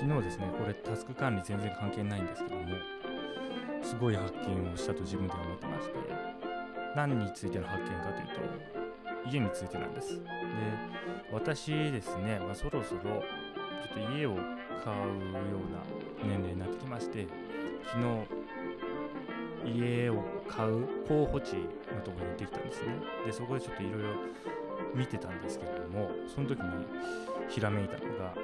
昨日ですねこれタスク管理全然関係ないんですけどもすごい発見をしたと自分では思ってまして何についての発見かというと家についてなんです。で私ですね、まあ、そろそろちょっと家を買うような年齢になってきまして昨日家を買う候補地のところに行ってきたんですね。でそこでちょっといろいろ見てたんですけれどもその時にひらめいたのが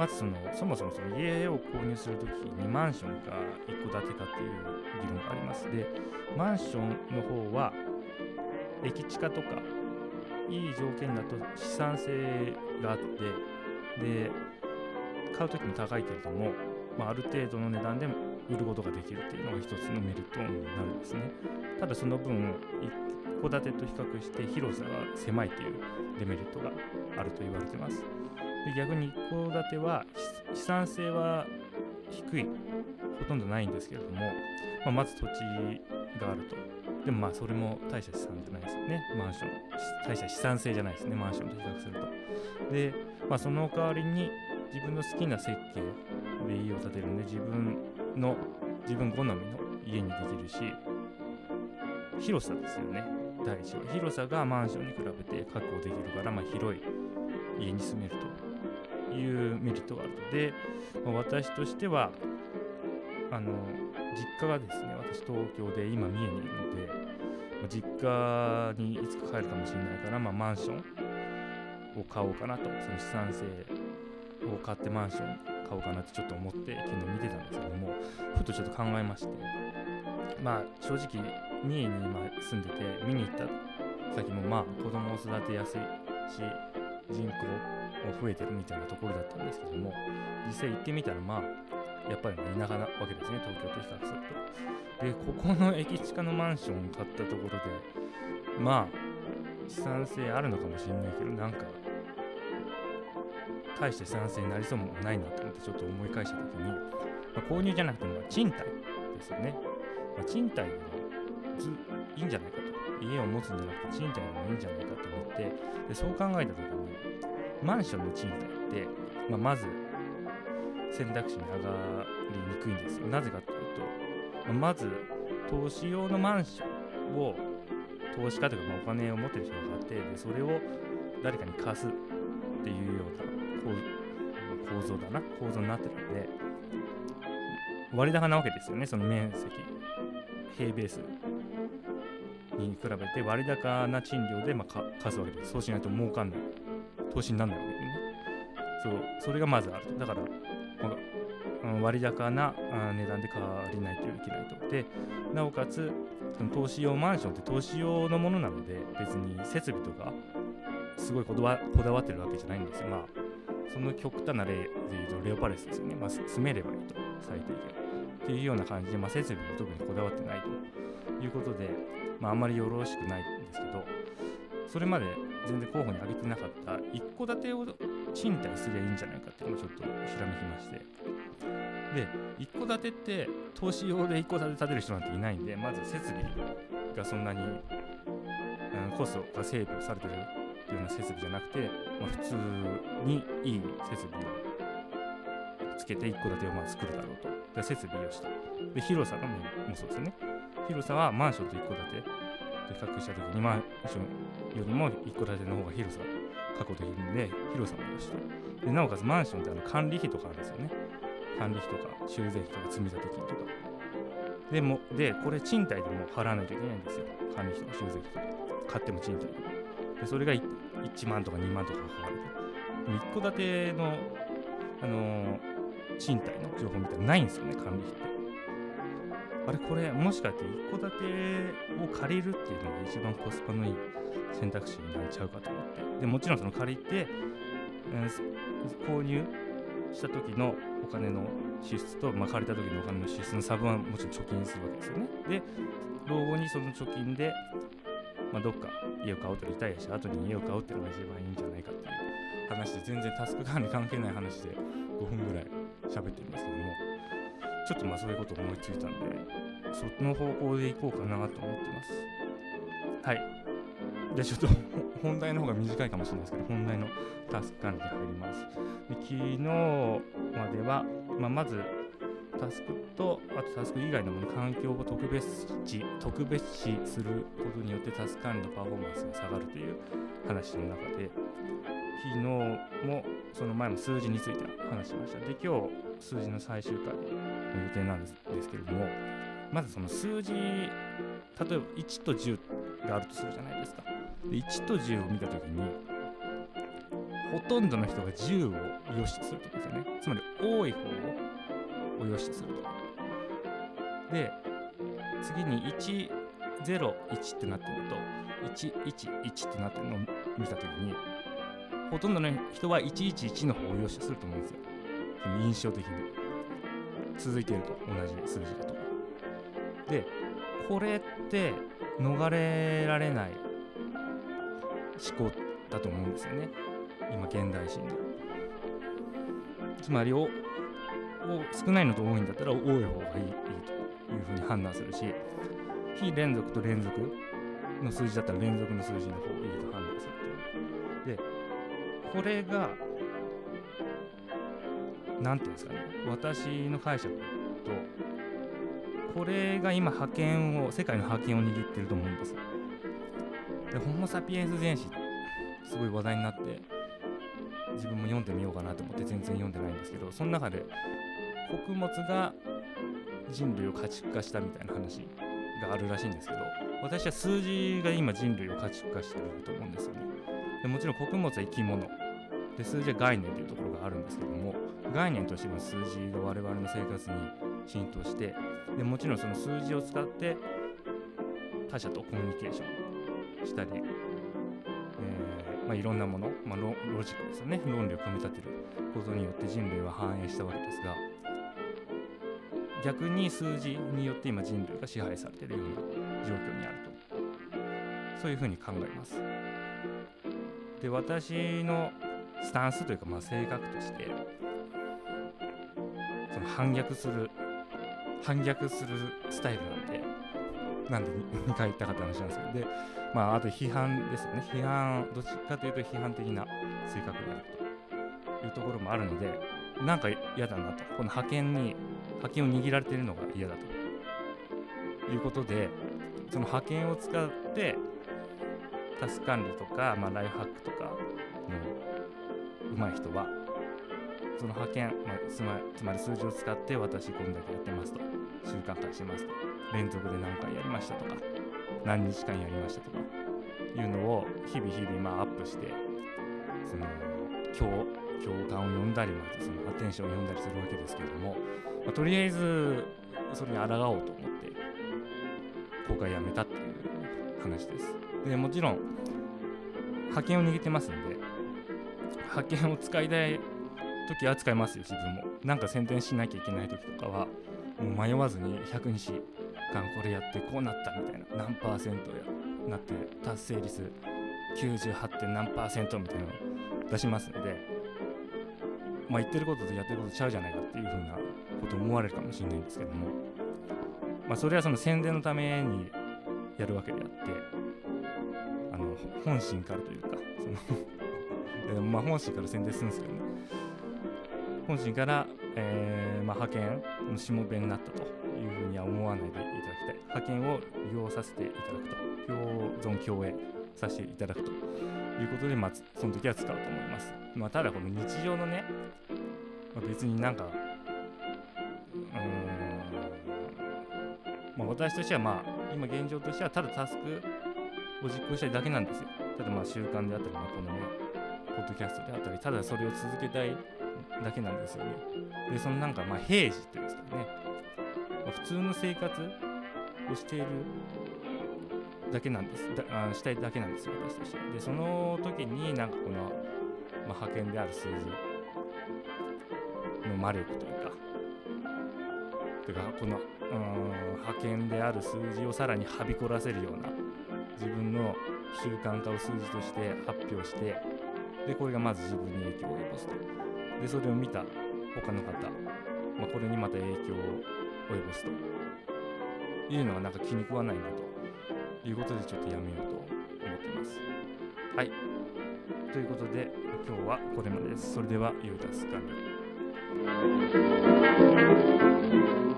まずそのそもそもその家を購入するときにマンションか一戸建てかっていう議論があります。でマンションの方は駅地下とかいい条件だと資産性があってで買う時も高いけれども、まあ、ある程度の値段でも売ることができるっていうのが一つのメリットになるんですね。ただその分一戸建てと比較して広さが狭いというデメリットがあると言われてます。で逆に一戸建ては資産性は低い。ほとんどないんですけれども、まあ、まず土地があると。でもまあそれも大した資産じゃないですよね。マンション。大した資産性じゃないですね。マンションと比較すると。で、まあ、その代わりに自分の好きな設計で家を建てるんで自分の自分好みの家にできるし広さですよね。第一は広さがマンションに比べて確保できるから、まあ、広い家に住めると。いうメリットがあるとで、まあ、私としてはあの実家がですね私東京で今三重にいるので、まあ、実家にいつか帰るかもしれないから、まあ、マンションを買おうかなとその資産性を買ってマンション買おうかなってちょっと思って昨日見てたんですけどもふとちょっと考えましてまあ正直三重に今住んでて見に行った先もまあ子供を育てやすいし人口増えてるみたいなところだったんですけども実際行ってみたらまあやっぱり田舎なわけですね東京と比較すると。でここの駅近のマンションを買ったところでまあ資産性あるのかもしれないけどなんか大して資産性になりそうもないなと思ってちょっと思い返した時に、まあ、購入じゃなくても賃貸ですよね、まあ、賃貸でもずいいんじゃないかと。家を持つんじゃなくて賃貸でもいいんじゃないかと思ってでそう考えた時にマンションの賃貸って、まあ、まず選択肢に上がりにくいんですよ。なぜかというと、まあ、まず投資用のマンションを投資家というかまあお金を持ってる人が買ってでそれを誰かに貸すっていうような構造だな構造になってるので割高なわけですよねその面積。平ベースに比べて割高な賃料でまあ貸すわけです。そうしないと儲かんない。投資にならないわけでねそうそれがまずあると。だから、まあ、割高な値段で借りないといけないとでなおかつその投資用マンションって投資用のものなので別に設備とかすごいこだわこだわってるわけじゃないんですよ。まあその極端な例で言うとレオパレスですよね、まあ、住めればいいと。最低限。っていうような感じで、まあ、設備も特にこだわってないということで、まあ、あんまりよろしくないんですけどそれまで全然候補に挙げてなかった一戸建てを賃貸すりゃいいんじゃないかっていうのをちょっとひらめきまして。で一戸建てって投資用で一戸建て建てる人なんていないんでまず設備がそんなに、うん、コストがセーブされてるっていうような設備じゃなくて、まあ、普通にいい設備をつけて一戸建てをまあ作るだろうと。で設備をした。で広さの面もそうですね。広さはマンションと一戸建て。比較した時にマンションよりも一戸建ての方が広さ確保できるんで広さもよしと。でなおかつマンションってあの管理費とかあるんですよね。管理費とか修繕費とか積立金とか。でもでこれ賃貸でも払わないといけないんですよ。管理費とか修繕費とか。買っても賃貸ででそれが1万とか2万とかかかると一戸建てのあのー、賃貸の情報みたいなないんですよね管理費って。あれこれもしかして一戸建てを借りるっていうのが一番コスパのいい選択肢になっちゃうかと思って。でもちろんその借りて、えー、購入した時のお金の支出と、まあ、借りた時のお金の支出の差分はもちろん貯金するわけですよね。で老後にその貯金で、まあ、どっか家を買おうとリタイアした後に家を買うっていうのが一番いいんじゃないかっていう話で全然タスク管理関係ない話で5分ぐらい喋ってるんですけども。ちょっとまあそういうこと思いついたんでその方向でいこうかなと思ってます。はい。じゃあちょっと 本題の方が短いかもしれないですけど本題のタスク管理に入ります。で昨日までは、まあ、まずタスクとあとタスク以外のもの環境を特別視特別視することによってタスク管理のパフォーマンスが下がるという話の中で昨日もその前も数字について話しました。で今日数字の最終回の予定なんですけれどもまずその数字例えば1と10があるとするじゃないですか。で1と10を見た時にほとんどの人が10を良しとすると思うんですよね。つまり多い方を良しとすると。で次に101ってなってるのと111ってなってるのを見た時にほとんどの人は111の方を良しとすると思うんですよ。その印象的に続いていると同じ数字だと。でこれって逃れられない思考だと思うんですよね。今現代人のつまりお少ないのと多いんだったら多い方がいいいいというふうに判断するし非連続と連続の数字だったら連続の数字の方がいいと判断するっていう。でこれが何ていうんですかね。私の解釈とこれが今覇権を世界の覇権を握ってると思うんです。でホモ・サピエンス全史すごい話題になって自分も読んでみようかなと思って全然読んでないんですけどその中で穀物が人類を家畜化したみたいな話があるらしいんですけど私は数字が今人類を家畜化してると思うんですよね。でもちろん穀物は生き物。で数字は概念というところがあるんですけども概念としての数字が我々の生活に浸透してでもちろんその数字を使って他者とコミュニケーションしたり、えーまあ、いろんなもの、まあロ、ロジックですよね。論理を組み立てることによって人類は繁栄したわけですが逆に数字によって今人類が支配されているような状況にあると。そういうふうに考えます。で私のスタンスというかまあ性格としてその反逆する反逆するスタイルなんでなんで2 回言ったかって話なんですけどでまああと批判ですよね。批判どっちかというと批判的な性格であるというところもあるのでなんか嫌だなと。この派遣に派遣を握られているのが嫌だということでその派遣を使ってタスク管理とか、まあ、ライフハックとかの上手い人はその派遣、まあ、つまつまり数字を使って私こんだけやってますと。習慣化してますと。連続で何回やりましたとか何日間やりましたとかいうのを日々日々まあアップしてその共共感を呼んだりまずそのアテンションを呼んだりするわけですけれども、まあ、とりあえずそれに抗おうと思って公開やめたっていう話です。でもちろん派遣を握ってますんで派遣を使いたい時は使いますよ自分もなんか宣伝しなきゃいけない時とかはもう迷わずに100日間これやってこうなったみたいな何パーセントやなって達成率 98. 点何パーセントみたいなのを出しますんでまあ言ってることとやってることちゃうじゃないかっていうふうなこと思われるかもしれないんですけどもまあそれはその宣伝のためにやるわけであってあの本心からというかそのまあ本心から宣伝するんですけどね。本心から、えーまあ、派遣のしもべになったというふうには思わないでいただきたい。派遣を利用させていただくと共存共栄させていただくということで、まあ、その時は使うと思います、まあ、ただこの日常のね、まあ、別になんかうん、まあ、私としてはまあ今現状としてはただタスクを実行したいだけなんですよ。ただまあ習慣であったり、まあ、このねポッドキャストであったりただそれを続けたいだけなんですよね。で、そのなんかまあ平時っていうんですかね、まあ、普通の生活をしているだけなんですだあしたいだけなんですよ、私として。で、その時になんかこの、まあ、派遣である数字の魔力というか、というかこのうん派遣である数字をさらにはびこらせるような自分の習慣化を数字として発表してでこれがまず自分に影響を及ぼすと。でそれを見た他の方、まあ、これにまた影響を及ぼすと。いうのがなんか気に食わないなと。いうことでちょっとやめようと思ってます。はい。ということで今日はこれまでです。それでは良いタス管理した。